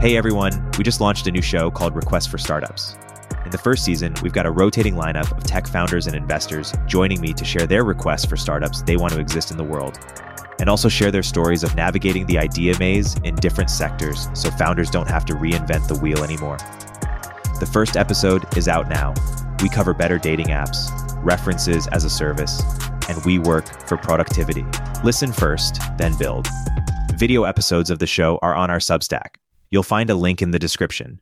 Hey everyone, we just launched a new show called Request for Startups. In the first season, we've got a rotating lineup of tech founders and investors joining me to share their requests for startups they want to exist in the world, and also share their stories of navigating the idea maze in different sectors so founders don't have to reinvent the wheel anymore. The first episode is out now. We cover better dating apps, references as a service, and we work for productivity. Listen first, then build. Video episodes of the show are on our Substack. You'll find a link in the description.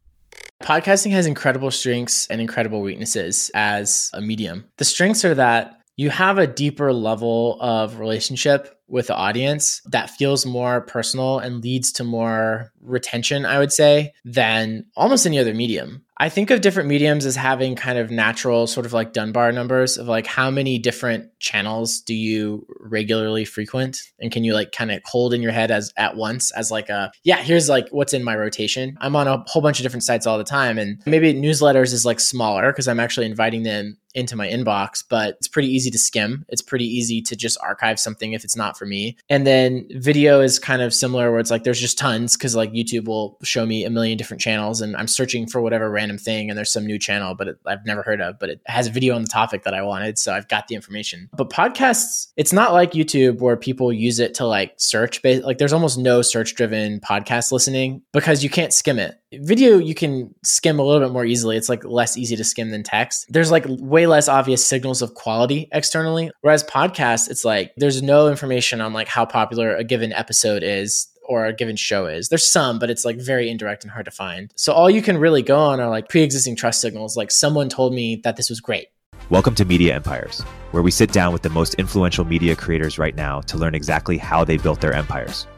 Podcasting has incredible strengths and incredible weaknesses as a medium. The strengths are that you have a deeper level of relationship with the audience that feels more personal and leads to more retention, I would say, than almost any other medium. I think of different mediums as having kind of natural sort of like Dunbar numbers of like how many different channels do you regularly frequent and can you like kind of hold in your head as at once as like a yeah, here's like what's in my rotation. I'm on a whole bunch of different sites all the time and maybe newsletters is like smaller because I'm actually inviting them into my inbox, but it's pretty easy to skim. It's pretty easy to just archive something if it's not for me. And then video is kind of similar where it's like there's just tons because like YouTube will show me a million different channels and I'm searching for whatever random thing and there's some new channel, but it, I've never heard of, but it has a video on the topic that I wanted. So I've got the information. But podcasts, it's not like YouTube where people use it to like search. Like there's almost no search driven podcast listening because you can't skim it video you can skim a little bit more easily. It's like less easy to skim than text. There's like way less obvious signals of quality externally whereas podcasts it's like there's no information on like how popular a given episode is or a given show is. There's some but it's like very indirect and hard to find. So all you can really go on are like pre-existing trust signals like someone told me that this was great. Welcome to Media Empires, where we sit down with the most influential media creators right now to learn exactly how they built their empires.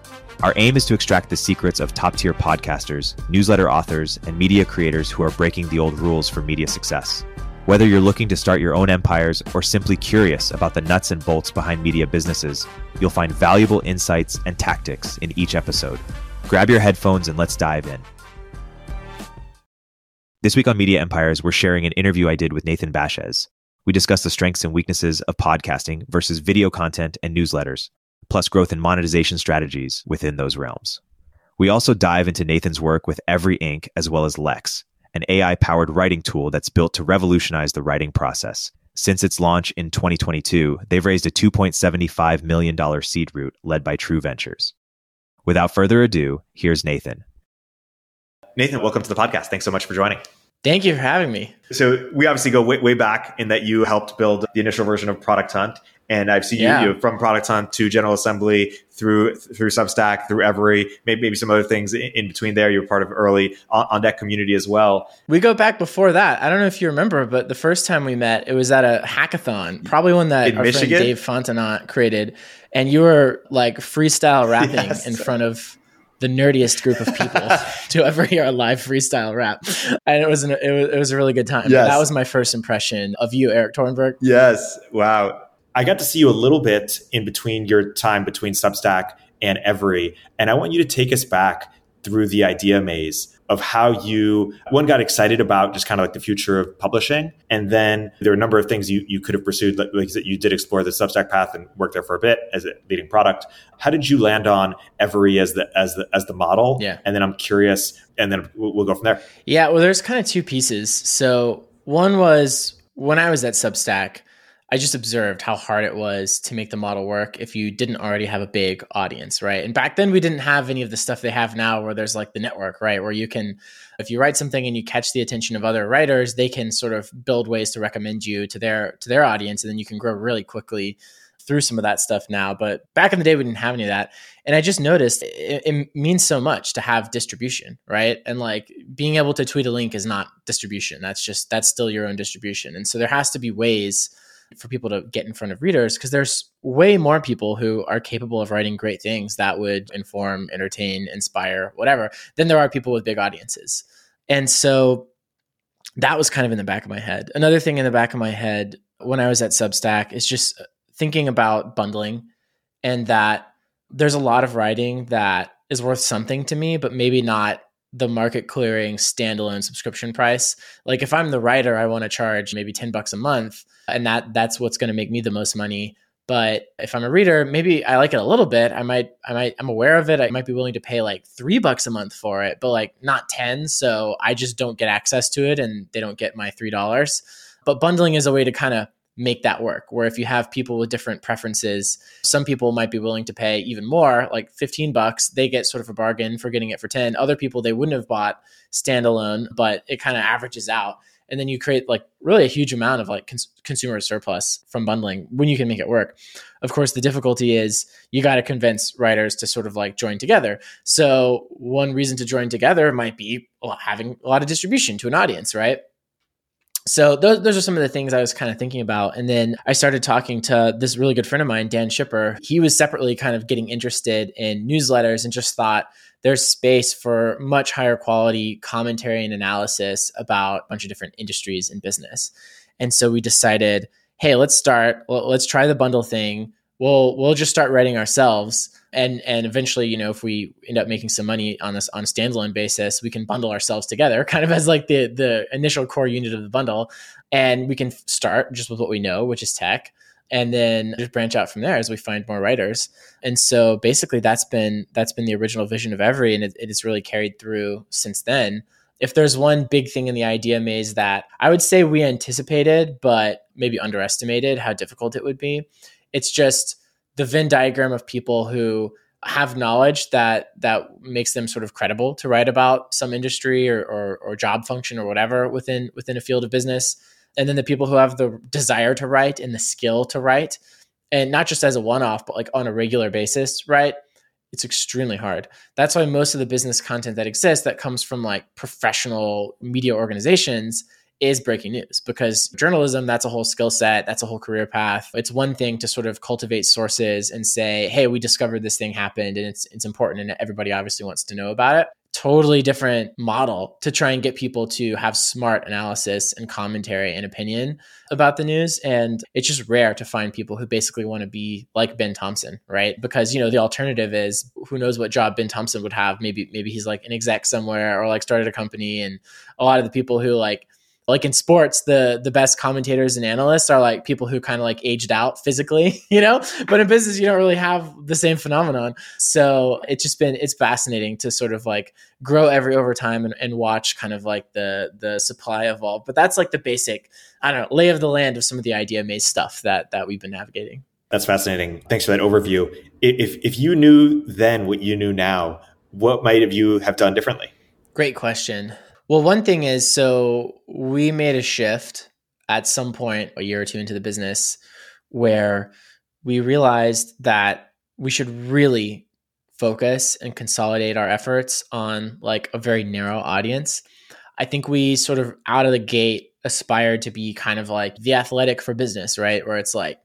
Our aim is to extract the secrets of top tier podcasters, newsletter authors, and media creators who are breaking the old rules for media success. Whether you're looking to start your own empires or simply curious about the nuts and bolts behind media businesses, you'll find valuable insights and tactics in each episode. Grab your headphones and let's dive in. This week on Media Empires, we're sharing an interview I did with Nathan Baschez. We discuss the strengths and weaknesses of podcasting versus video content and newsletters plus growth and monetization strategies within those realms. We also dive into Nathan's work with Every Inc as well as Lex, an AI powered writing tool that's built to revolutionize the writing process. Since its launch in 2022, they've raised a $2.75 million seed round led by True Ventures. Without further ado, here's Nathan. Nathan, welcome to the podcast. Thanks so much for joining. Thank you for having me. So we obviously go way, way back in that you helped build the initial version of Product Hunt, and I've seen yeah. you, you from Product Hunt to General Assembly through through Substack, through Every, maybe, maybe some other things in, in between there. You were part of early on, on, that community as well. We go back before that. I don't know if you remember, but the first time we met, it was at a hackathon, probably one that in our Michigan? friend Dave Fontenot created, and you were like freestyle rapping yes. in front of the nerdiest group of people to ever hear a live freestyle rap, and it was an, it was it was a really good time. Yes. that was my first impression of you, Erik Torenberg. Yes, wow. I got to see you a little bit in between your time between Substack and Every, and I want you to take us back through the idea maze of how you one got excited about just kind of like the future of publishing and then there are a number of things you, you could have pursued like, like you did explore the substack path and worked there for a bit as a leading product. How did you land on every as the as the as the model? Yeah. And then i'm curious and then we'll, we'll go from there. Yeah well there's kind of two pieces. So one was when i was at substack I just observed how hard it was to make the model work if you didn't already have a big audience, right? And back then we didn't have any of the stuff they have now where there's like the network, right? Where you can if you write something and you catch the attention of other writers, they can sort of build ways to recommend you to their to their audience and then you can grow really quickly through some of that stuff now. But back in the day we didn't have any of that. And I just noticed it, it means so much to have distribution, right? And like being able to tweet a link is not distribution. That's just that's still your own distribution. And so there has to be ways for people to get in front of readers because there's way more people who are capable of writing great things that would inform, entertain, inspire, whatever, than there are people with big audiences. And so that was kind of in the back of my head. Another thing in the back of my head when I was at Substack is just uh, thinking about bundling and that there's a lot of writing that is worth something to me, but maybe not the market clearing standalone subscription price. Like if I'm the writer, I want to charge maybe 10 bucks a month and that that's what's going to make me the most money. But if I'm a reader, maybe I like it a little bit. I might, I might, I'm aware of it. I might be willing to pay like three bucks a month for it, but like not 10. So I just don't get access to it and they don't get my $3. But bundling is a way to kind of make that work. Where if you have people with different preferences, some people might be willing to pay even more, like 15 bucks. They get sort of a bargain for getting it for 10. Other people, they wouldn't have bought standalone, but it kind of averages out. And then you create like really a huge amount of like cons- consumer surplus from bundling when you can make it work. Of course, the difficulty is you got to convince writers to sort of like join together. So one reason to join together might be having a lot of distribution to an audience, right? So those, those are some of the things I was kind of thinking about. And then I started talking to this really good friend of mine, Dan Shipper. He was separately kind of getting interested in newsletters and just thought there's space for much higher quality commentary and analysis about a bunch of different industries and business. And so we decided, hey, let's start, let's try the bundle thing. We'll we'll just start writing ourselves and and eventually you know if we end up making some money on this on a standalone basis we can bundle ourselves together kind of as like the the initial core unit of the bundle. And we can start just with what we know which is tech. And then just branch out from there as we find more writers. And so basically that's been that's been the original vision of every and it, it has really carried through since then. If there's one big thing in the idea maze that i would say we anticipated but maybe underestimated how difficult it would be it's just the Venn diagram of people who have knowledge that that makes them sort of credible to write about some industry or, or, or job function or whatever within within a field of business. And then the people who have the desire to write and the skill to write and not just as a one-off but like on a regular basis right? It's extremely hard. That's why most of the business content that exists that comes from like professional media organizations is breaking news because journalism, that's a whole skill set, that's a whole career path. It's one thing to sort of cultivate sources and say, hey, we discovered this thing happened and it's it's important and everybody obviously wants to know about it. Totally different model to try and get people to have smart analysis and commentary and opinion about the news. And it's just rare to find people who basically want to be like Ben Thompson, right? Because, you know, the alternative is who knows what job Ben Thompson would have. Maybe, maybe he's like an exec somewhere or like started a company. And a lot of the people who like like in sports the the best commentators and analysts are like people who kind of like aged out physically you know? But in business you don't really have the same phenomenon. So it's just been it's fascinating to sort of like grow every over time and, and watch kind of like the the supply evolve. But that's like the basic i don't know lay of the land of some of the idea maze stuff that that we've been navigating. That's fascinating. Thanks for that overview. If if you knew then what you knew now what might have you have done differently? Great question well, one thing is so we made a shift at some point a year or two into the business where we realized that we should really focus and consolidate our efforts on like a very narrow audience. I think we sort of out of the gate aspired to be kind of like the athletic for business, right? Where it's like,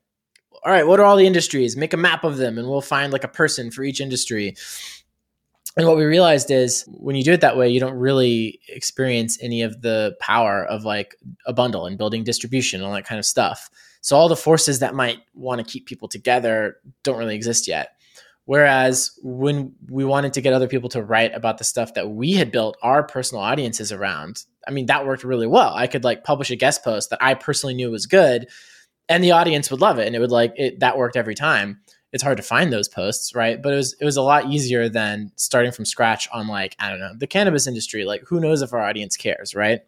all right, what are all the industries? Make a map of them and we'll find like a person for each industry. And what we realized is when you do it that way, you don't really experience any of the power of like a bundle and building distribution and all that kind of stuff. So all the forces that might want to keep people together don't really exist yet. Whereas when we wanted to get other people to write about the stuff that we had built our personal audiences around, I mean, that worked really well. I could like publish a guest post that I personally knew was good and the audience would love it. And it would like it, that worked every time it's hard to find those posts, right? But it was it was a lot easier than starting from scratch on like I don't know the cannabis industry. Like who knows if our audience cares, right?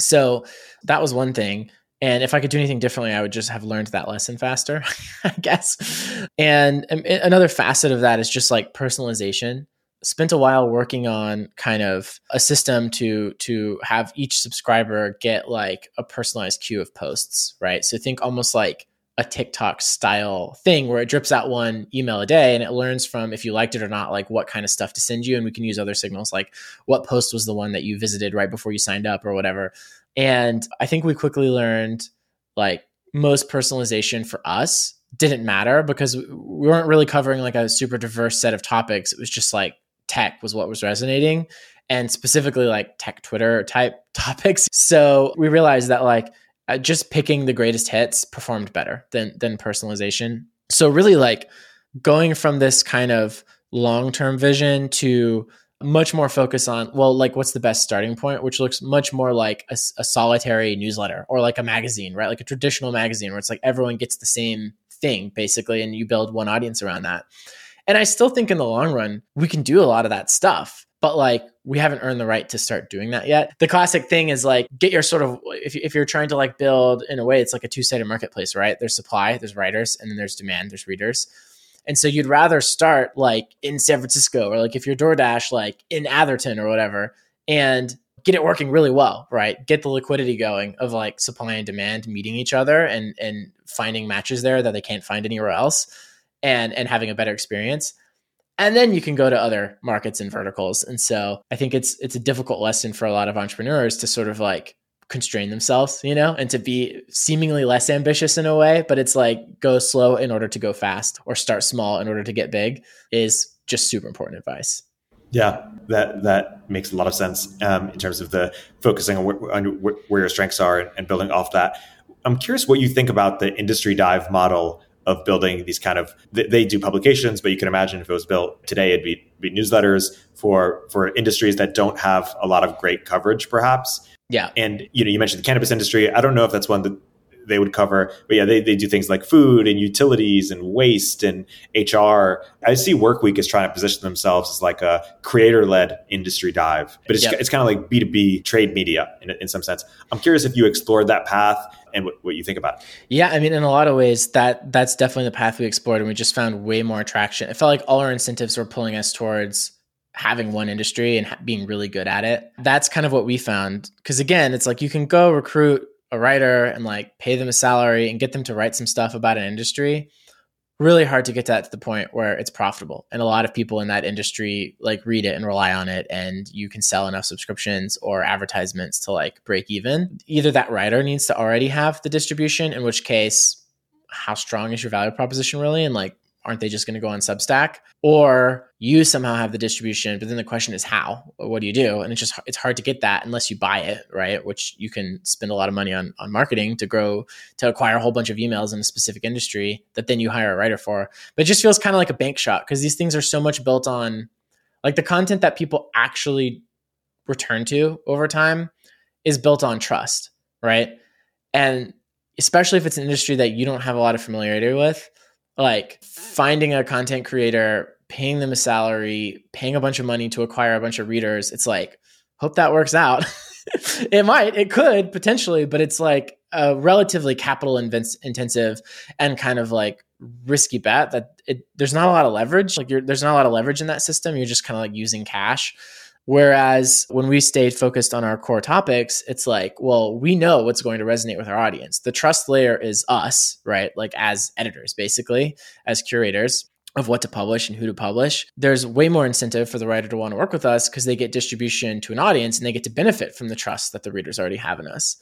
So that was one thing. And if I could do anything differently, I would just have learned that lesson faster, I guess. And another facet of that is just like personalization. Spent a while working on kind of a system to to have each subscriber get like a personalized queue of posts, right? So think almost like a TikTok style thing where it drips out one email a day and it learns from if you liked it or not, like what kind of stuff to send you. And we can use other signals like what post was the one that you visited right before you signed up or whatever. And I think we quickly learned like most personalization for us didn't matter because we weren't really covering like a super diverse set of topics. It was just like tech was what was resonating and specifically like tech Twitter type topics. So we realized that like uh, just picking the greatest hits performed better than than personalization. So really like going from this kind of long-term vision to much more focus on well like what's the best starting point which looks much more like a, a solitary newsletter or like a magazine right like a traditional magazine where it's like everyone gets the same thing basically, and you build one audience around that. And I still think in the long run, we can do a lot of that stuff, but like we haven't earned the right to start doing that yet. The classic thing is like get your sort of, if, if you're trying to like build in a way, it's like a two sided marketplace, right? There's supply, there's writers, and then there's demand, there's readers. And so you'd rather start like in San Francisco or like if you're DoorDash, like in Atherton or whatever, and get it working really well, right? Get the liquidity going of like supply and demand meeting each other and and finding matches there that they can't find anywhere else and and having a better experience and then you can go to other markets and verticals and so i think it's it's a difficult lesson for a lot of entrepreneurs to sort of like constrain themselves you know and to be seemingly less ambitious in a way but it's like go slow in order to go fast or start small in order to get big is just super important advice yeah, that that makes a lot of sense um, in terms of the focusing on, wh- on wh- where your strengths are and, and, building off that. I'm curious what you think about the industry dive model of building these kind of they do publications but you can imagine if it was built today it'd be, be newsletters for for industries that don't have a lot of great coverage perhaps. Yeah. And you know you mentioned the cannabis industry. I don't know if that's one that they would cover but yeah they, they do things like food and utilities and waste and hr i see workweek is trying to position themselves as like a creator-led industry dive but it's, yep. it's kind of like b2b trade media in, in some sense i'm curious if you explored that path and what, what you think about it. Yeah, I mean, in a lot of ways, that that's definitely the path we explored, and we just found way more traction. It felt like all our incentives were pulling us towards having one industry and being really good at it. That's kind of what we found. Because again, it's like you can go recruit a writer and like pay them a salary and get them to write some stuff about an industry really hard to get that to the point where it's profitable. And a lot of people in that industry like read it and rely on it and you can sell enough subscriptions or advertisements to like break even. Either that writer needs to already have the distribution in which case how strong is your value proposition really? And like aren't they just going to go on Substack? Or you somehow have the distribution, but then the question is how? What do you do? And it's just it's hard to get that unless you buy it, right? Which you can spend a lot of money on on marketing to grow to acquire a whole bunch of emails in a specific industry that then you hire a writer for. But it just feels kind of like a bank shot because these things are so much built on like the content that people actually return to over time is built on trust, right? And especially if it's an industry that you don't have a lot of familiarity with like finding a content creator, paying them a salary, paying a bunch of money to acquire a bunch of readers. It's like, hope that works out. it might, it could potentially, but it's like a relatively capital intensive and kind of like risky bet that it, there's not a lot of leverage. Like there's not a lot of leverage in that system. You're just kind of like using cash. Whereas when we stayed focused on our core topics, it's like, well, we know what's going to resonate with our audience. The trust layer is us, right? Like as editors, basically, as curators of what to publish and who to publish. There's way more incentive for the writer to want to work with us because they get distribution to an audience and they get to benefit from the trust that the readers already have in us.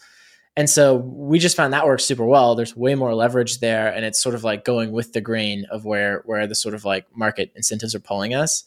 And so we just found that works super well. There's way more leverage there, and it's sort of like going with the grain of where where the sort of like market incentives are pulling us.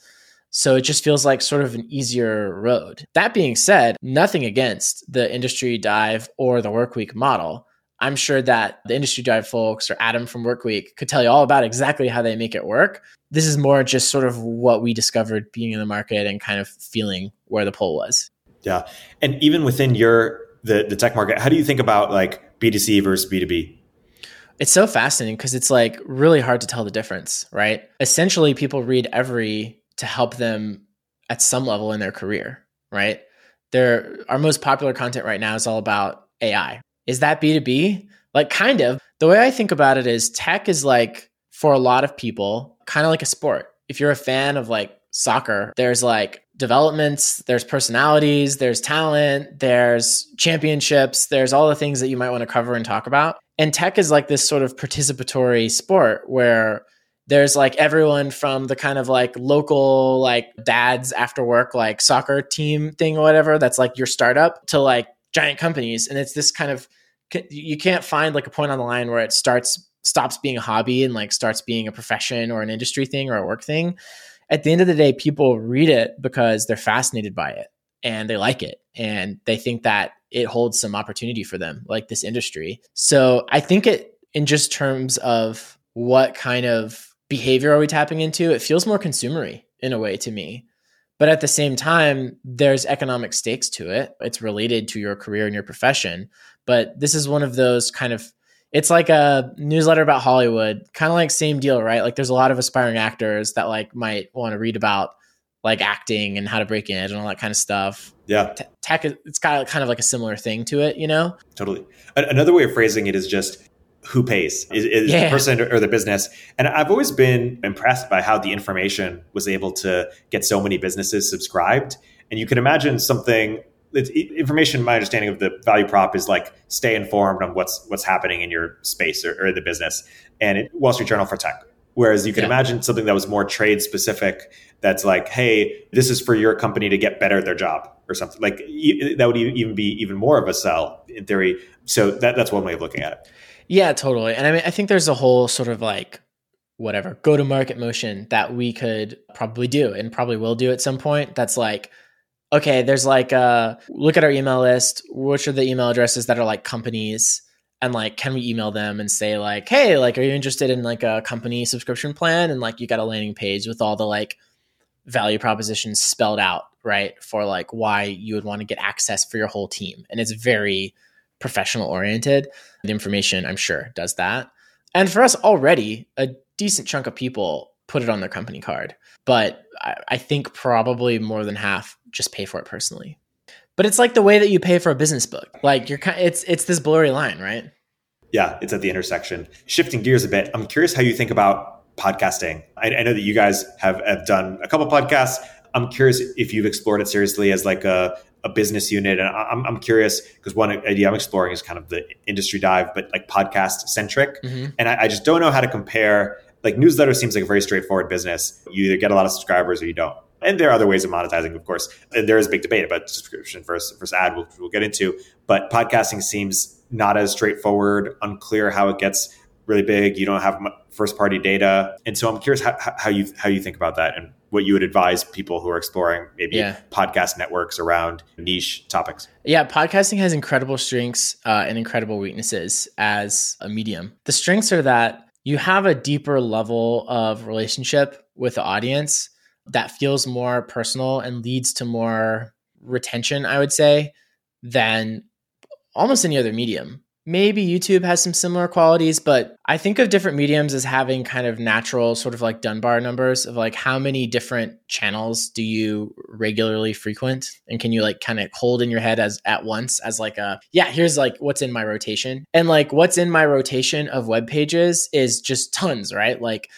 So it just feels like sort of an easier road. That being said, nothing against the industry dive or the workweek model. I'm sure that the industry dive folks or Adam from Workweek could tell you all about exactly how they make it work. This is more just sort of what we discovered being in the market and kind of feeling where the pull was. Yeah. And even within your the the tech market, how do you think about like B2C versus B2B? It's so fascinating because it's like really hard to tell the difference, right? Essentially, people read every to help them at some level in their career, right? Their our most popular content right now is all about AI. Is that B2B? Like kind of. The way I think about it is tech is like for a lot of people kind of like a sport. If you're a fan of like soccer, there's like developments, there's personalities, there's talent, there's championships, there's all the things that you might want to cover and talk about. And tech is like this sort of participatory sport where there's like everyone from the kind of like local like dads after work like soccer team thing or whatever that's like your startup to like giant companies. And it's this kind of you can't find like a point on the line where it starts stops being a hobby and like starts being a profession or an industry thing or a work thing. At the end of the day people read it because they're fascinated by it and they like it and they think that it holds some opportunity for them like this industry. So i think it in just terms of what kind of behavior are we tapping into? It feels more consumery in a way to me. But at the same time, there's economic stakes to it. It's related to your career and your profession. But this is one of those kind of It's like a newsletter about Hollywood, kind of like same deal, right? Like there's a lot of aspiring actors that like might want to read about like acting and how to break in and all that kind of stuff. Yeah. T- tech, it's got kind of like a similar thing to it, you know? Totally. Another way of phrasing it is just who pays is, is yeah. the person or the business. And I've always been impressed by how the information was able to get so many businesses subscribed. And you can imagine something information my understanding of the value prop is like stay informed on what's what's happening in your space or, or the business and it, wall street journal for tech whereas you can yeah. imagine something that was more trade specific that's like hey this is for your company to get better at their job or something like that would even be even more of a sell in theory so that, that's one way of looking at it yeah totally and i mean i think there's a whole sort of like whatever go to market motion that we could probably do and probably will do at some point that's like okay, there's like uh look at our email list. Which are the email addresses that are like companies? And like, can we email them and say like, hey, like, are you interested in like a company subscription plan? And like, you got a landing page with all the like value propositions spelled out, right? For like why you would want to get access for your whole team. And it's very professional oriented. The information, I'm sure, does that. And for us already, a decent chunk of people put it on their company card. But I, I think probably more than half just pay for it personally. But it's like the way that you pay for a business book. Like you're kind it's it's this blurry line, right? Yeah, it's at the intersection. Shifting gears a bit, I'm curious how you think about podcasting. I, I know that you guys have, have done a couple podcasts. I'm curious if you've explored it seriously as like a, a business unit. And I'm, I'm curious because one idea I'm exploring is kind of the industry dive, but like podcast centric. Mm-hmm. And I, I, just don't know how to compare. Like newsletter seems like a very straightforward business. You either get a lot of subscribers or you don't. And there are other ways of monetizing, of course. And there is a big debate about subscription versus, versus ad, which we'll get into. But podcasting seems not as straightforward, unclear how it gets really big. You don't have first party data. And so I'm curious how, how you how you think about that and what you would advise people who are exploring maybe yeah. podcast networks around niche topics. Yeah, podcasting has incredible strengths uh, and incredible weaknesses as a medium. The strengths are that you have a deeper level of relationship with the audience that feels more personal and leads to more retention, I would say, than almost any other medium. Maybe YouTube has some similar qualities, but I think of different mediums as having kind of natural sort of like Dunbar numbers of like how many different channels do you regularly frequent and can you like kind of hold in your head as at once as like a yeah, here's like what's in my rotation. And like what's in my rotation of web pages is just tons, right? Like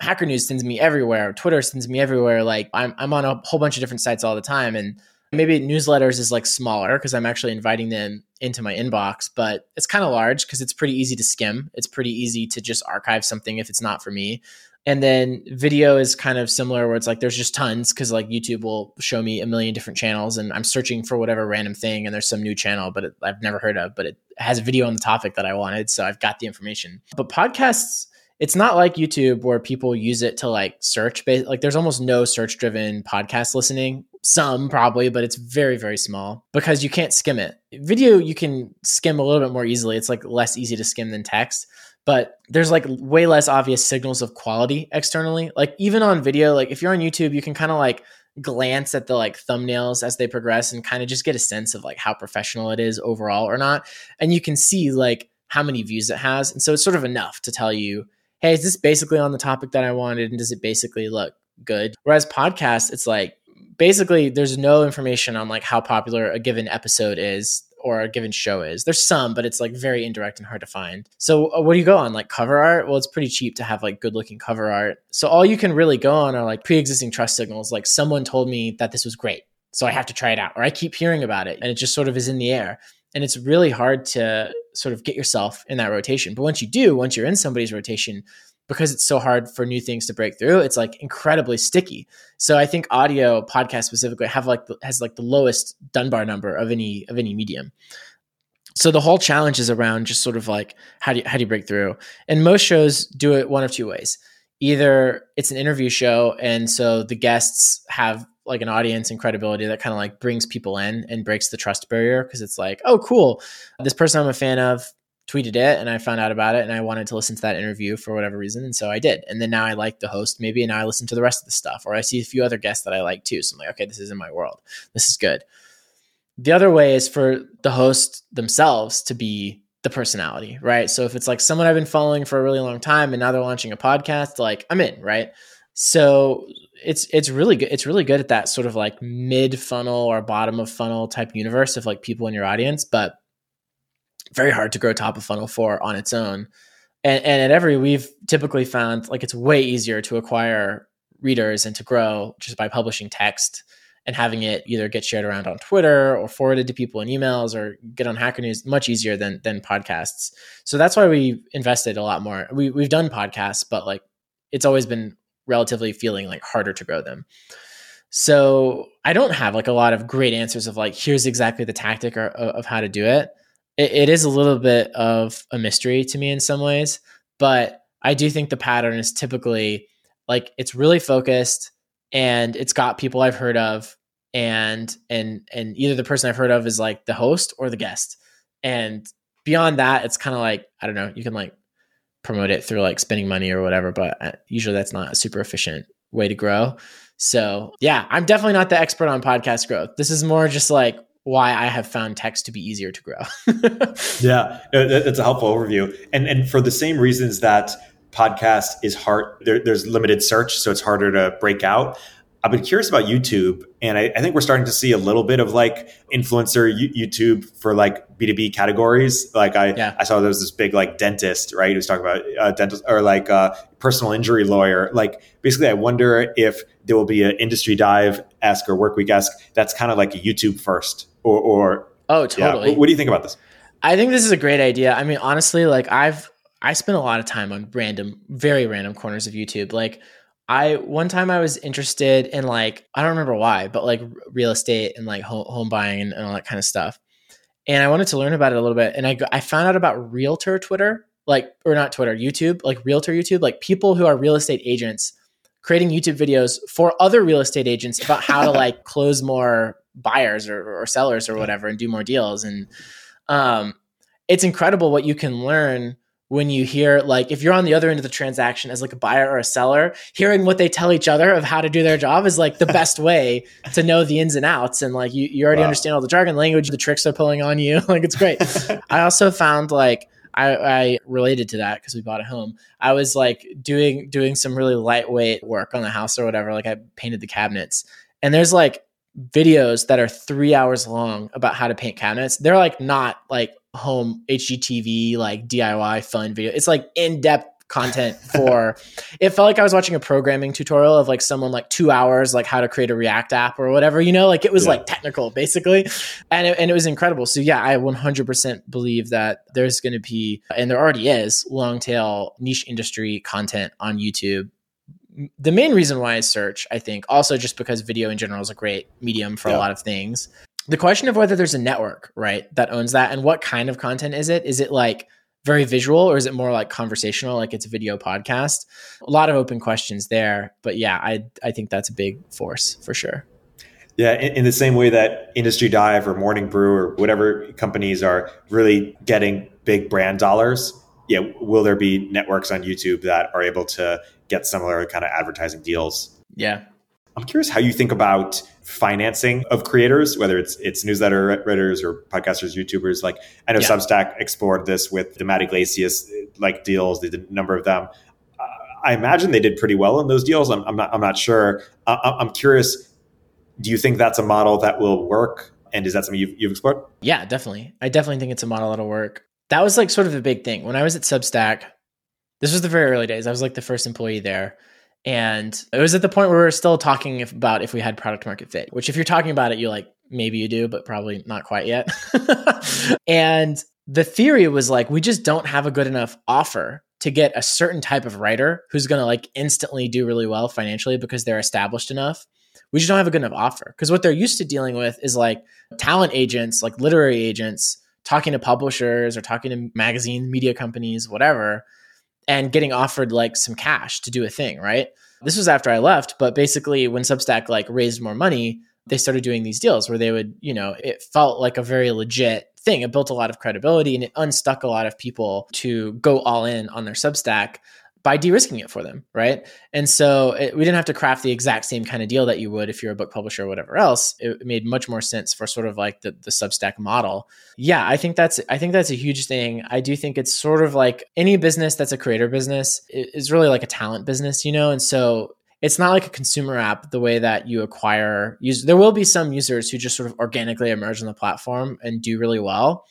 Hacker News sends me everywhere. Twitter sends me everywhere. Like I'm, I'm on a whole bunch of different sites all the time. And maybe newsletters is like smaller because I'm actually inviting them into my inbox, but it's kind of large because it's pretty easy to skim. It's pretty easy to just archive something if it's not for me. And then video is kind of similar where it's like there's just tons because like YouTube will show me a million different channels and I'm searching for whatever random thing and there's some new channel, but it, I've never heard of, but it has a video on the topic that I wanted. So I've got the information. But podcasts, it's not like YouTube where people use it to like search like there's almost no search driven podcast listening some probably but it's very very small because you can't skim it video you can skim a little bit more easily it's like less easy to skim than text but there's like way less obvious signals of quality externally like even on video like if you're on YouTube you can kind of like glance at the like thumbnails as they progress and kind of just get a sense of like how professional it is overall or not and you can see like how many views it has and so it's sort of enough to tell you hey, is this basically on the topic that I wanted? And does it basically look good? Whereas podcasts, it's like basically there's no information on like how popular a given episode is or a given show is. There's some, but it's like very indirect and hard to find. So uh, what do you go on? Like cover art? Well, it's pretty cheap to have like good looking cover art. So all you can really go on are like pre-existing trust signals. Like someone told me that this was great. So I have to try it out or I keep hearing about it and it just sort of is in the air. And it's really hard to sort of get yourself in that rotation. But once you do, once you're in somebody's rotation, because it's so hard for new things to break through, it's like incredibly sticky. So I think audio podcast specifically have like the, has like the lowest Dunbar number of any of any medium. So the whole challenge is around just sort of like how do you, how do you break through? And most shows do it one of two ways. Either it's an interview show, and so the guests have like an audience and credibility that kind of like brings people in and breaks the trust barrier because it's like, oh, cool, this person I'm a fan of tweeted it and I found out about it and I wanted to listen to that interview for whatever reason. And so I did. And then now I like the host maybe and now I listen to the rest of the stuff or I see a few other guests that I like too. So I'm like, okay, this is in my world. This is good. The other way is for the host themselves to be the personality, right? So if it's like someone I've been following for a really long time and now they're launching a podcast, like I'm in, right? So it's it's really good. It's really good at that sort of like mid funnel or bottom of funnel type universe of like people in your audience, but very hard to grow top of funnel for on its own. And, and at every, we've typically found like it's way easier to acquire readers and to grow just by publishing text and having it either get shared around on Twitter or forwarded to people in emails or get on Hacker News much easier than than podcasts. So that's why we invested a lot more. We we've done podcasts, but like it's always been relatively feeling like harder to grow them. So I don't have like a lot of great answers of like here's exactly the tactic or, of how to do it. It. It is a little bit of a mystery to me in some ways, but I do think the pattern is typically like it's really focused and it's got people I've heard of and and and either the person I've heard of is like the host or the guest. And beyond that, it's kind of like I don't know, you can like promote it through like spending money or whatever, but uh, usually that's not a super efficient way to grow. So, yeah, I'm definitely not the expert on podcast growth. This is more just like why I have found text to be easier to grow. yeah, that's a helpful overview. And and for the same reasons that podcast is hard. There, there's limited search, so it's harder to break out. I've been curious about YouTube, and I, I, think we're starting to see a little bit of like influencer YouTube for like B2B categories. Like I, yeah. I saw there was this big like dentist, right? Who was talking about uh, dentist or like uh, personal injury lawyer. Like basically, I wonder if there will be an industry dive esque or work week esque that's kind of like a YouTube first or, or oh, totally. Yeah. What, what do you think about this? I think this is a great idea. I mean, honestly, like I've I spent a lot of time on random, very random corners of YouTube. Like I one time I was interested in like I don't remember why, but like real estate and like home, home buying and, and, all that kind of stuff. And I wanted to learn about it a little bit. And I I found out about realtor Twitter, like or not Twitter, YouTube, like realtor YouTube, like people who are real estate agents creating YouTube videos for other real estate agents about how to like close more buyers or, or sellers or whatever and do more deals. And um, it's incredible what you can learn when you hear like if you're on the other end of the transaction as like a buyer or a seller hearing what they tell each other of how to do their job is like the best way to know the ins and outs and like you, you already wow. understand all the jargon language the tricks they're pulling on you like it's great i also found like I, I related to that because we bought a home. I was like doing doing some really lightweight work on the house or whatever. Like I painted the cabinets, and there's like videos that are three hours long about how to paint cabinets. They're like not like home HGTV like DIY fun video. It's like in depth content for it felt like I was watching a programming tutorial of like someone like two hours like how to create a React app or whatever, you know, like it was yeah. like technical basically. And it, and it was incredible. So yeah, I 100% believe that there's going to be, and there already is long tail niche industry content on YouTube the main reason why I search, I think, also just because video in general is a great medium for yeah. a lot of things the question of whether there's a network, right, that owns that and what kind of content is it? Is it like very visual or is it more like conversational, like it's a video podcast? A lot of open questions there. But yeah, I, I think that's a big force for sure. Yeah, in, in, the same way that Industry Dive or Morning Brew or whatever companies are really getting big brand dollars, yeah, will there be networks on YouTube that are able to get similar kind of advertising deals? Yeah, I'm curious how you think about financing of creators, whether it's it's newsletter writers or podcasters, YouTubers. Like I know yeah. Substack explored this with the Matt Yglesias like deals. They did a number of them. Uh, I imagine they did pretty well in those deals. I'm, I'm not I'm not sure. Uh, I'm curious. Do you think that's a model that will work? And is that something you've, you've explored? Yeah, definitely. I definitely think it's a model that'll work. That was like sort of a big thing when I was at Substack. This was the very early days. I was like the first employee there and it was at the point where we were still talking about if we had product market fit, which if you're talking about it, you like, maybe you do, but probably not quite yet. and the theory was like, we just don't have a good enough offer to get a certain type of writer who's going to like instantly do really well financially because they're established enough. We just don't have a good enough offer because what they're used to dealing with is like talent agents, like literary agents, talking to publishers or talking to magazine media companies, whatever and getting offered like some cash to do a thing, right? This was after I left, but basically when Substack like raised more money, they started doing these deals where they would, you know, it felt like a very legit thing. It built a lot of credibility and it unstuck a lot of people to go all in on their Substack by de-risking it for them, right? And so it, we didn't have to craft the exact same kind of deal that you would if you're a book publisher or whatever else. It, made much more sense for sort of like the the Substack model. Yeah, I think that's I think that's a huge thing. I do think it's sort of like any business that's a creator business is really like a talent business, you know. And so it's not like a consumer app the way that you acquire users. There will be some users who just sort of organically emerge on the platform and do really well,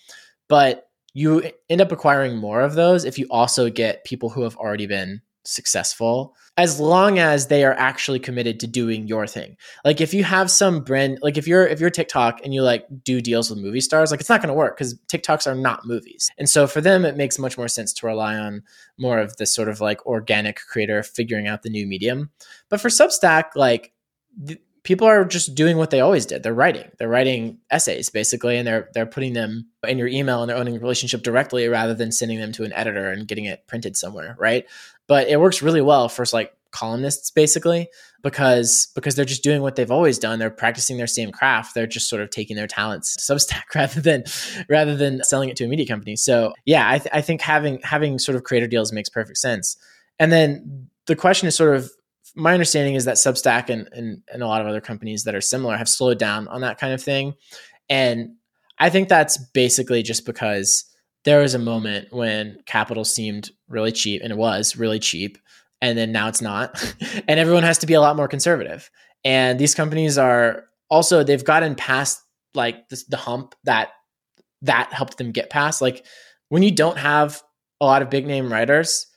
but you end up acquiring more of those if you also get people who have already been successful as long as they are actually committed to doing your thing. Like if you have some brand like if you're if you're tiktok and you like do deals with movie stars like it's not going to work because tiktoks are not movies. And so for them it makes much more sense to rely on more of this sort of like organic creator figuring out the new medium. But for substack like th- people are just doing what they always did. They're writing. They're writing essays basically, and they're they're putting them in your email and they're owning a relationship directly rather than sending them to an editor and getting it printed somewhere, right? But it works really well for like columnists basically because because they're just doing what they've always done they're practicing their same craft they're just sort of taking their talents to substack rather than rather than selling it to a media company so yeah I, th- I think having having sort of creator deals makes perfect sense and then the question is sort of my understanding is that Substack and, and, and a lot of other companies that are similar have slowed down on that kind of thing. And I think that's basically just because there was a moment when capital seemed really cheap and it was really cheap. And then now it's not. and everyone has to be a lot more conservative. And these companies are also, they've gotten past like this, the hump that that helped them get past. Like when you don't have a lot of big name writers,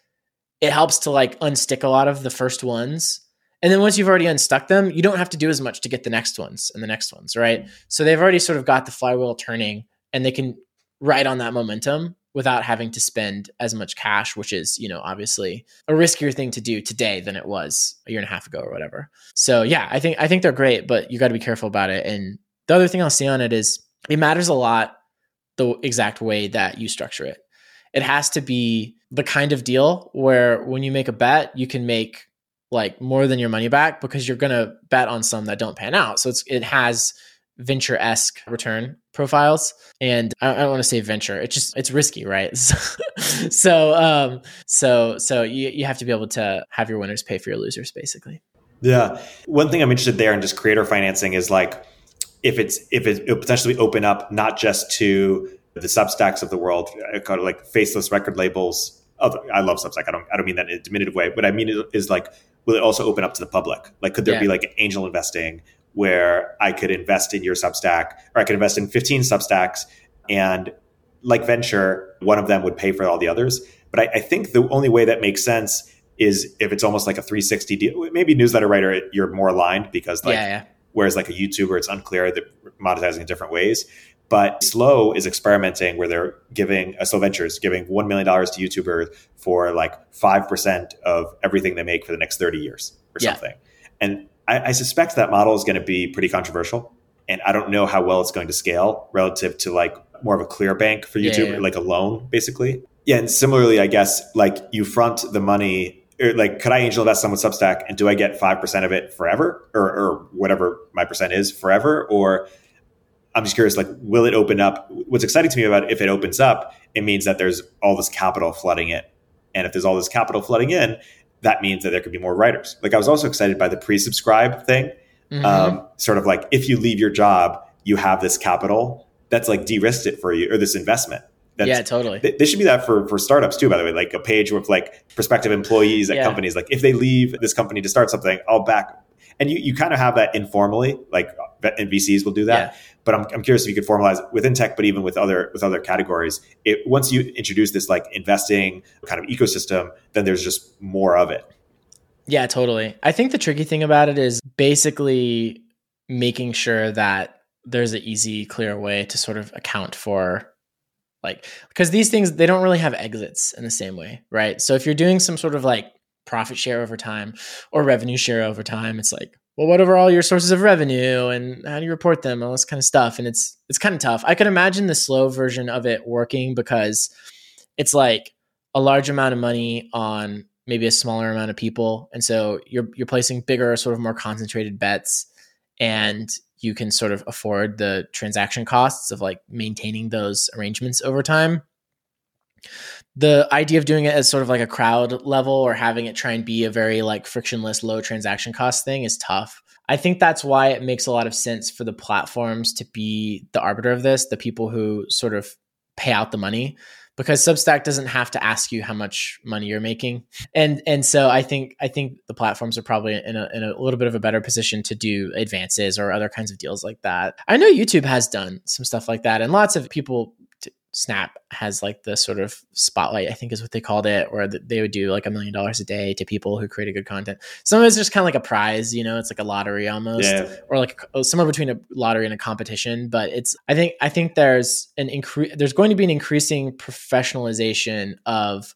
it helps to like unstick a lot of the first ones. And then once you've already unstuck them, you don't have to do as much to get the next ones and the next ones, right? So they've already sort of got the flywheel turning and they can ride on that momentum without having to spend as much cash, which is, you know, obviously a riskier thing to do today than it was a year and a half ago or whatever. So yeah, I think I think they're great, but you got to be careful about it. And the other thing I'll say on it is it matters a lot the exact way that you structure it it has to be the kind of deal where when you make a bet, you can make like more than your money back because you're going to bet on some that don't pan out. So it has venture esque return profiles, and I, don't want to say venture. It's just it's risky, right? so um, so so you you have to be able to have your winners pay for your losers, basically. Yeah, one thing I'm interested there in just creator financing is like if it's if it, it potentially open up not just to the Substacks of the world, of like faceless record labels. I love Substack. I don't, I don't mean that in a diminutive way. What I mean is like, will it also open up to the public? Like, could there yeah. be like angel investing where I could invest in your Substack or I could invest in 15 Substacks and like venture, one of them would pay for all the others. But I, I think the only way that makes sense is if it's almost like a 360 deal. Maybe newsletter writer, you're more aligned because like, yeah, yeah. whereas like a YouTuber, it's unclear that monetizing in different ways. But Slow is experimenting where they're giving uh, Slow Ventures giving one million dollars to YouTubers for like five percent of everything they make for the next thirty years or yeah. something. And I, I suspect that model is going to be pretty controversial, and I don't know how well it's going to scale relative to like more of a clear bank for YouTube, yeah, yeah. like a loan, basically. Yeah, and similarly, I guess like you front the money or like could I angel invest some with Substack and do I get five percent of it forever or, or whatever my percent is forever or I'm just curious, like, will it open up? What's exciting to me about it, if it opens up, it means that there's all this capital flooding in. And if there's all this capital flooding in, that means that there could be more writers. Like, I was also excited by the pre subscribe thing. Mm-hmm. Um, sort of like, if you leave your job, you have this capital that's like de risked it for you or this investment. That's, yeah, totally. Th- there should be that for, for startups too, by the way, like a page with like prospective employees at yeah. companies. Like, if they leave this company to start something, I'll back. And you, you kind of have that informally, like, uh, and VCs will do that. Yeah but I'm, I'm curious if you could formalize within tech, but even with other with other categories. It once you introduce this like investing kind of ecosystem, then there's just more of it. Yeah, totally. I think the tricky thing about it is basically making sure that there's an easy, clear way to sort of account for like because these things they don't really have exits in the same way, right? So if you're doing some sort of like profit share over time or revenue share over time, it's like well, what are all your sources of revenue and how do you report them, all this kind of stuff. And it's it's kind of tough. I can imagine the slow version of it working because it's like a large amount of money on maybe a smaller amount of people. And so you're you're placing bigger, sort of more concentrated bets and you can sort of afford the transaction costs of like maintaining those arrangements over time. The idea of doing it as sort of like a crowd level or having it try and be a very like frictionless low transaction cost thing is tough. I think that's why it makes a lot of sense for the platforms to be the arbiter of this the people who sort of pay out the money because substack doesn't have to ask you how much money you're making. And and so i think i think the platforms are probably in a, in a little bit of a better position to do advances or other kinds of deals like that. I know youtube has done some stuff like that and lots of people Snap has like the sort of spotlight, I think is what they called it, where they would do like a million dollars a day to people who created good content. Some of it's just kind of like a prize, you know, it's like a lottery almost, yeah. or like oh, somewhere between a lottery and a competition. But it's, I think, I think there's an increase, there's going to be an increasing professionalization of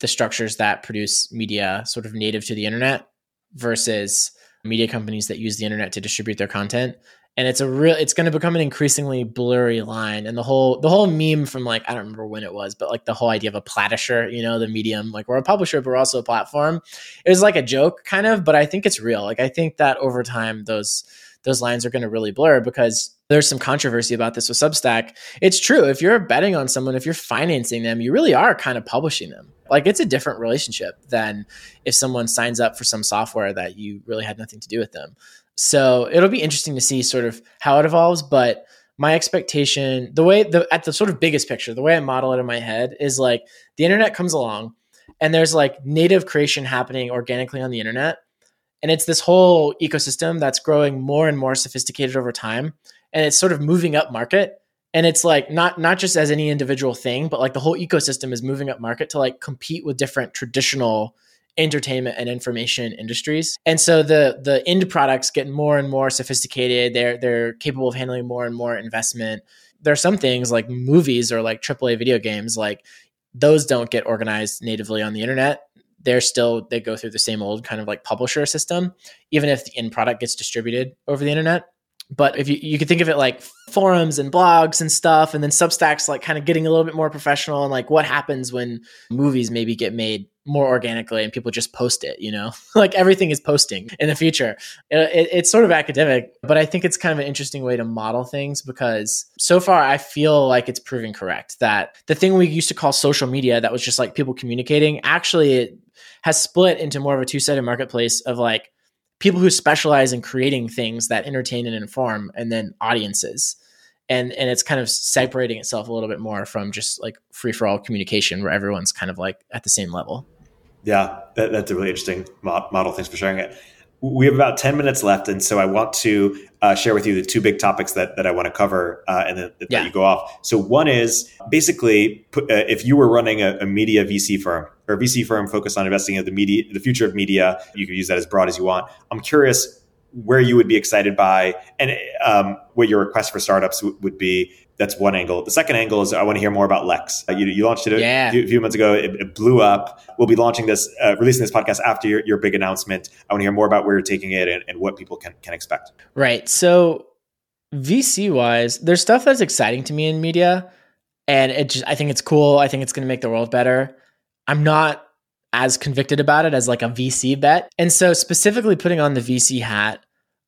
the structures that produce media sort of native to the internet versus media companies that use the internet to distribute their content and it's a real it's going to become an increasingly blurry line. And the whole the whole meme from like i don't remember when it was but like the whole idea of a platisher you know the medium like we're a publisher but we're also a platform it was like a joke kind of but i think it's real. Like i think that over time those those lines are going to really blur because there's some controversy about this with substack. It's true if you're betting on someone if you're financing them you really are kind of publishing them. Like it's a different relationship than if someone signs up for some software that you really had nothing to do with them so it'll be interesting to see sort of how it evolves. But my expectation, the way the at the sort of biggest picture, the way I model it in my head is like the internet comes along and there's like native creation happening organically on the internet. And it's this whole ecosystem that's growing more and more sophisticated over time. And it's sort of moving up market. And it's like not not just as any individual thing, but like the whole ecosystem is moving up market to like compete with different traditional entertainment and information industries. And so the the end products get more and more sophisticated. They're they're capable of handling more and more investment. There are some things like movies or like AAA video games, like those don't get organized natively on the internet. They're still they go through the same old kind of like publisher system, even if the end product gets distributed over the internet. But if you you could think of it like forums and blogs and stuff, and then Substacks like kind of getting a little bit more professional and like what happens when movies maybe get made more organically and people just post it you know? Like everything is posting in the future. It, it, it's sort of academic but i think it's kind of an interesting way to model things because so far i feel like it's proving correct that the thing we used to call social media that was just like people communicating actually it has split into more of a two-sided marketplace of like people who specialize in creating things that entertain and inform and then audiences. And and it's kind of separating itself a little bit more from just like free for all communication where everyone's kind of like at the same level yeah, that, that's a really interesting model. Thanks for sharing it. We have about 10 minutes left. And so I want to uh, share with you the two big topics that, that I want to cover uh, and then yeah. that you go off. So, one is basically put, uh, if you were running a, a, media VC firm or a VC firm focused on investing in the media, the future of media, you could use that as broad as you want. I'm curious where you would be excited by and um, what your request for startups w- would be that's one angle. The second angle is I want to hear more about Lex. Uh, you, you, launched it a, yeah. few, few, months ago. It, it, blew up. We'll be launching this, uh, releasing this podcast after your, your big announcement. I want to hear more about where you're taking it and, and what people can, can expect. Right. So VC wise, there's stuff that's exciting to me in media, and it just I think it's cool. I think it's going to make the world better. I'm not as convicted about it as like a VC bet, and so specifically putting on the VC hat,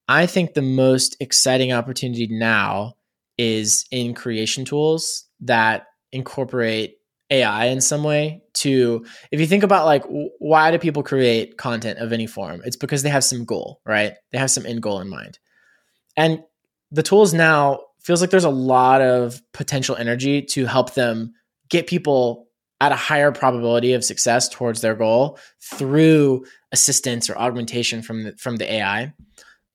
I think the most exciting opportunity now is in creation tools that incorporate AI in some way to if you think about like why do people create content of any form? It's because they have some goal right? They have some end goal in mind. And the tools now feels like there's a lot of potential energy to help them get people at a higher probability of success towards their goal through assistance or augmentation from the, from the AI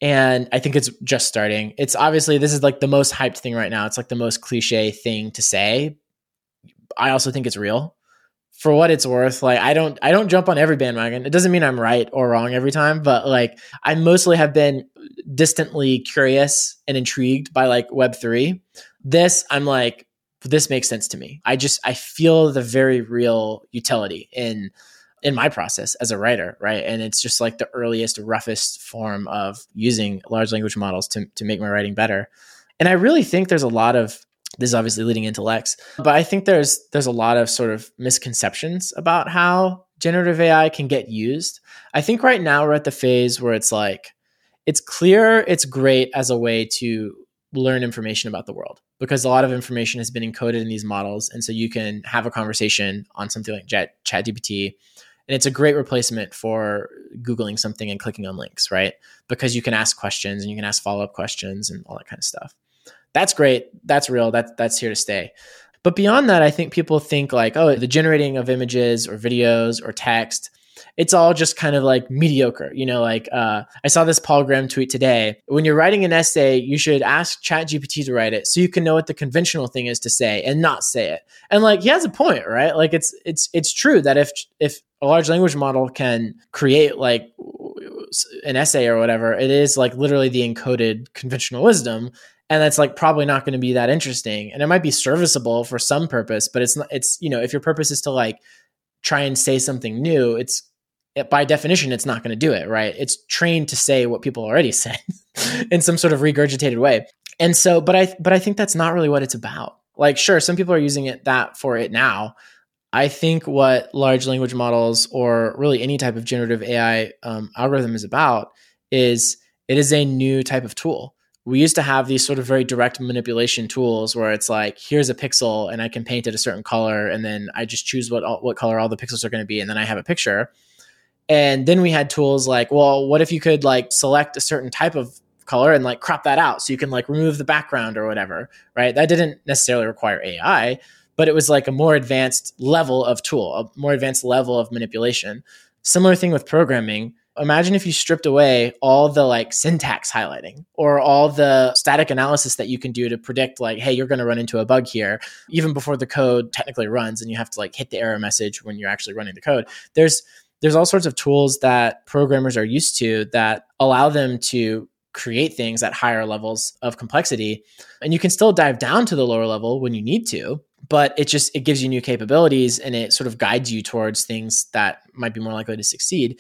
and I think it's just starting. It's obviously this is like the most hyped thing right now. It's like the most cliche thing to say. I also think it's real. For what it's worth, like I don't I don't jump on every bandwagon. It doesn't mean I'm right or wrong every time, but like I mostly have been distantly curious and intrigued by like web 3. This I'm like this makes sense to me. I just I feel the very real utility in in my process as a writer, right? And it's just like the earliest, roughest form of using large language models to, to make my writing better. And I really think there's a lot of this is obviously leading into Lex, but I think there's there's a lot of sort of misconceptions about how generative AI can get used. I think right now we're at the phase where it's like it's clear it's great as a way to learn information about the world because a lot of information has been encoded in these models. And so you can have a conversation on something like Chat, ChatGPT. And it's a great replacement for Googling something and clicking on links, right? Because you can ask questions and you can ask follow up questions and all that kind of stuff. That's great. That's real. That, that's here to stay. But beyond that, I think people think like, oh, the generating of images or videos or text it's all just kind of like mediocre. You know, like uh, I saw this Paul Graham tweet today. When you're writing an essay, you should ask ChatGPT to write it so you can know what the conventional thing is to say and not say it. And like he has a point, right? Like it's it's it's true that if if a large language model can create like an essay or whatever, it is like literally the encoded conventional wisdom and that's like probably not going to be that interesting and it might be serviceable for some purpose but it's not it's you know if your purpose is to like try and say something new it's it, by definition, it's not going to do it, right? It's trained to say what people already said in some sort of regurgitated way. And so, but I, but I think that's not really what it's about. Like, sure, some people are using it that for it now. I think what large language models or really any type of generative AI um, algorithm is about is it is a new type of tool. We used to have these sort of very direct manipulation tools where it's like, here's a pixel and I can paint it a certain color, and then I just choose what all, what color all the pixels are going to be, and then I have a picture and then we had tools like, well, what if you could like select a certain type of color and like crop that out so you can like remove the background or whatever, right? That didn't necessarily require AI, but it was like a more advanced level of tool, a more advanced level of manipulation. Similar thing with programming. Imagine if you stripped away all the like syntax highlighting or all the static analysis that you can do to predict like, hey, you're going to run into a bug here, even before the code technically runs and you have to like hit the error message when you're actually running the code. There's there's all sorts of tools that programmers are used to that allow them to create things at higher levels of complexity. And you can still dive down to the lower level when you need to but it just it gives you new capabilities and it sort of guides you towards things that might be more likely to succeed.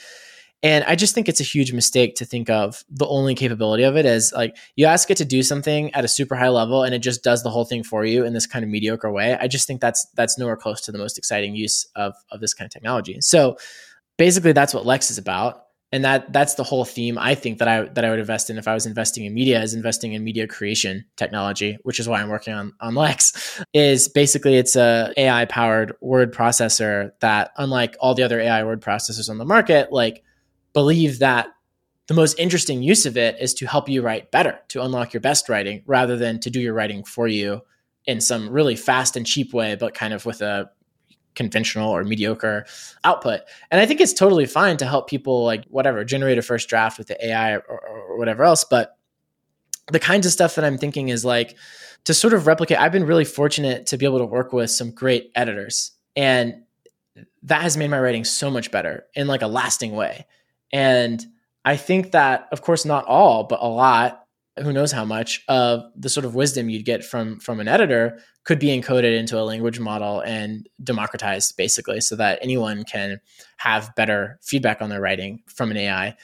And i just think it's a huge mistake to think of the only capability of it as like you ask it to do something at a super high level and it just does the whole thing for you in this kind of mediocre way. I just think that's that's nowhere close to the most exciting use of of this kind of technology. So basically that's what Lex is about. And that that's the whole theme I think that I that I would invest in if I was investing in media is investing in media creation technology, which is why I'm working on on Lex. Is basically it's a AI powered word processor that unlike all the other AI word processors on the market, like believe that the most interesting use of it is to help you write better, to unlock your best writing rather than to do your writing for you in some really fast and cheap way, but kind of with a conventional or mediocre output. And I think it's totally fine to help people like whatever generate a first draft with the AI or, or, whatever else. But the kinds of stuff that I'm thinking is like to sort of replicate. I've been really fortunate to be able to work with some great editors, and that has made my writing so much better in like a lasting way. And I think that, of course, not all, but a lot who knows how much of the sort of wisdom you'd get from from an editor could be encoded into a language model and democratized basically so that anyone can have better feedback on their writing from an ai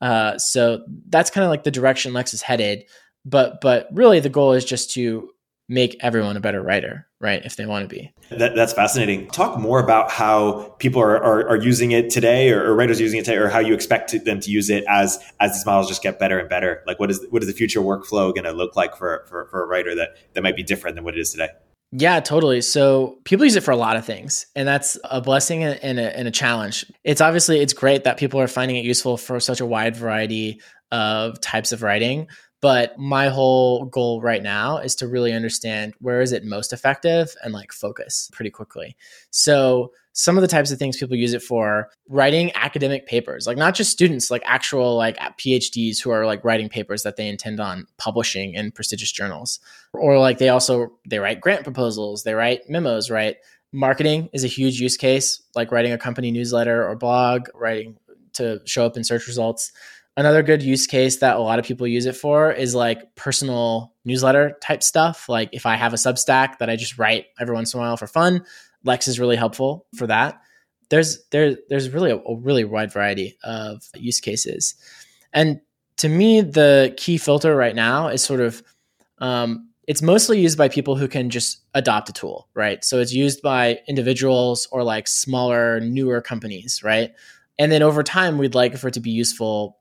uh, so that's kind of like the direction lex is headed but but really the goal is just to make everyone a better writer, right? If they want to be. That, that's fascinating. Talk more about how people are, are, are using it today or, or, writers using it today or how you expect them to use it as as these models just get better and better. Like what is what is the future workflow going to look like for, for, for a writer that, that might be different than what it is today? Yeah, totally. So people use it for a lot of things, and that's a blessing and a, and a challenge. It's obviously it's great that people are finding it useful for such a wide variety of types of writing, but my whole goal right now is to really understand where is it most effective and like focus pretty quickly. So some of the types of things people use it for writing academic papers like not just students like actual like phds who are like writing papers that they intend on publishing in prestigious journals. Or like they also they write grant proposals they write memos right? Marketing is a huge use case like writing a company newsletter or blog writing to show up in search results Another good use case that a lot of people use it for is like personal newsletter type stuff. Like if I have a Substack that I just write every once in a while for fun, Lex is really helpful for that. There's there there's really a, a really wide variety of use cases, and to me the key filter right now is sort of um, it's mostly used by people who can just adopt a tool, right? So it's used by individuals or like smaller, newer companies, right? And then over time, we'd like for it to be useful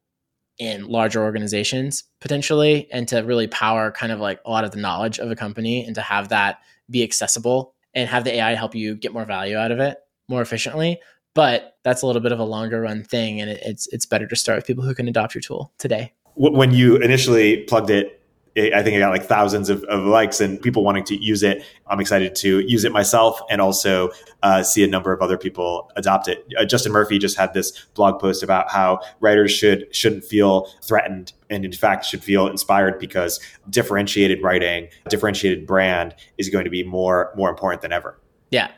in larger organizations potentially and to really power kind of like a lot of the knowledge of a company and to have that be accessible and have the AI help you get more value out of it more efficiently. But that's a little bit of a longer run thing, and it's it's better to start with people who can adopt your tool today. When you initially plugged it I think I got like thousands of, of, likes and people wanting to use it. I'm excited to use it myself and also uh, see a number of other people adopt it. Uh, Justin Murphy just had this blog post about how writers should shouldn't feel threatened and in fact should feel inspired because differentiated writing, differentiated brand is going to be more more important than ever. Yeah,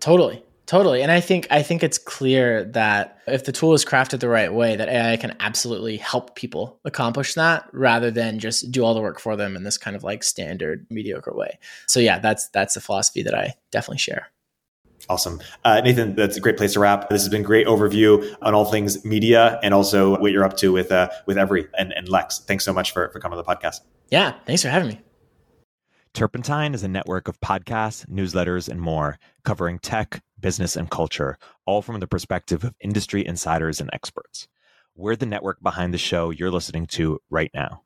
totally. Totally. And I think I think it's clear that if the tool is crafted the right way, that AI can absolutely help people accomplish that rather than just do all the work for them in this kind of like standard mediocre way. So yeah, that's that's a philosophy that I definitely share. Awesome. Uh, Nathan, that's a great place to wrap. This has been great overview on all things media and also what you're up to with uh, with Every and, and Lex. Thanks so much for, for coming on the podcast. Yeah, thanks for having me. Turpentine is a network of podcasts, newsletters, and more covering tech, business, and culture, all from the perspective of industry insiders and experts. We're the network behind the show you're listening to right now.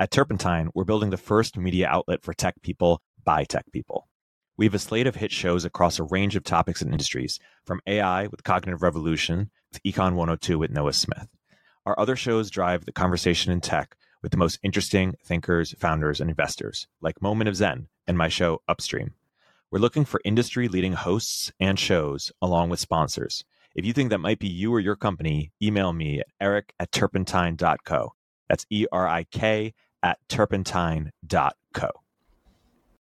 At Turpentine, we're building the first media outlet for tech people by tech people. We have a slate of hit shows across a range of topics and industries, from AI with Cognitive Revolution to Econ 102 with Noah Smith. Our other shows drive the conversation in tech with the most interesting thinkers, founders, and investors, like Moment of Zen and my show Upstream. We're looking for industry leading hosts and shows along with sponsors. If you think that might be you or your company, email me at erik at turpentine.co. That's E R I K at turpentine.co.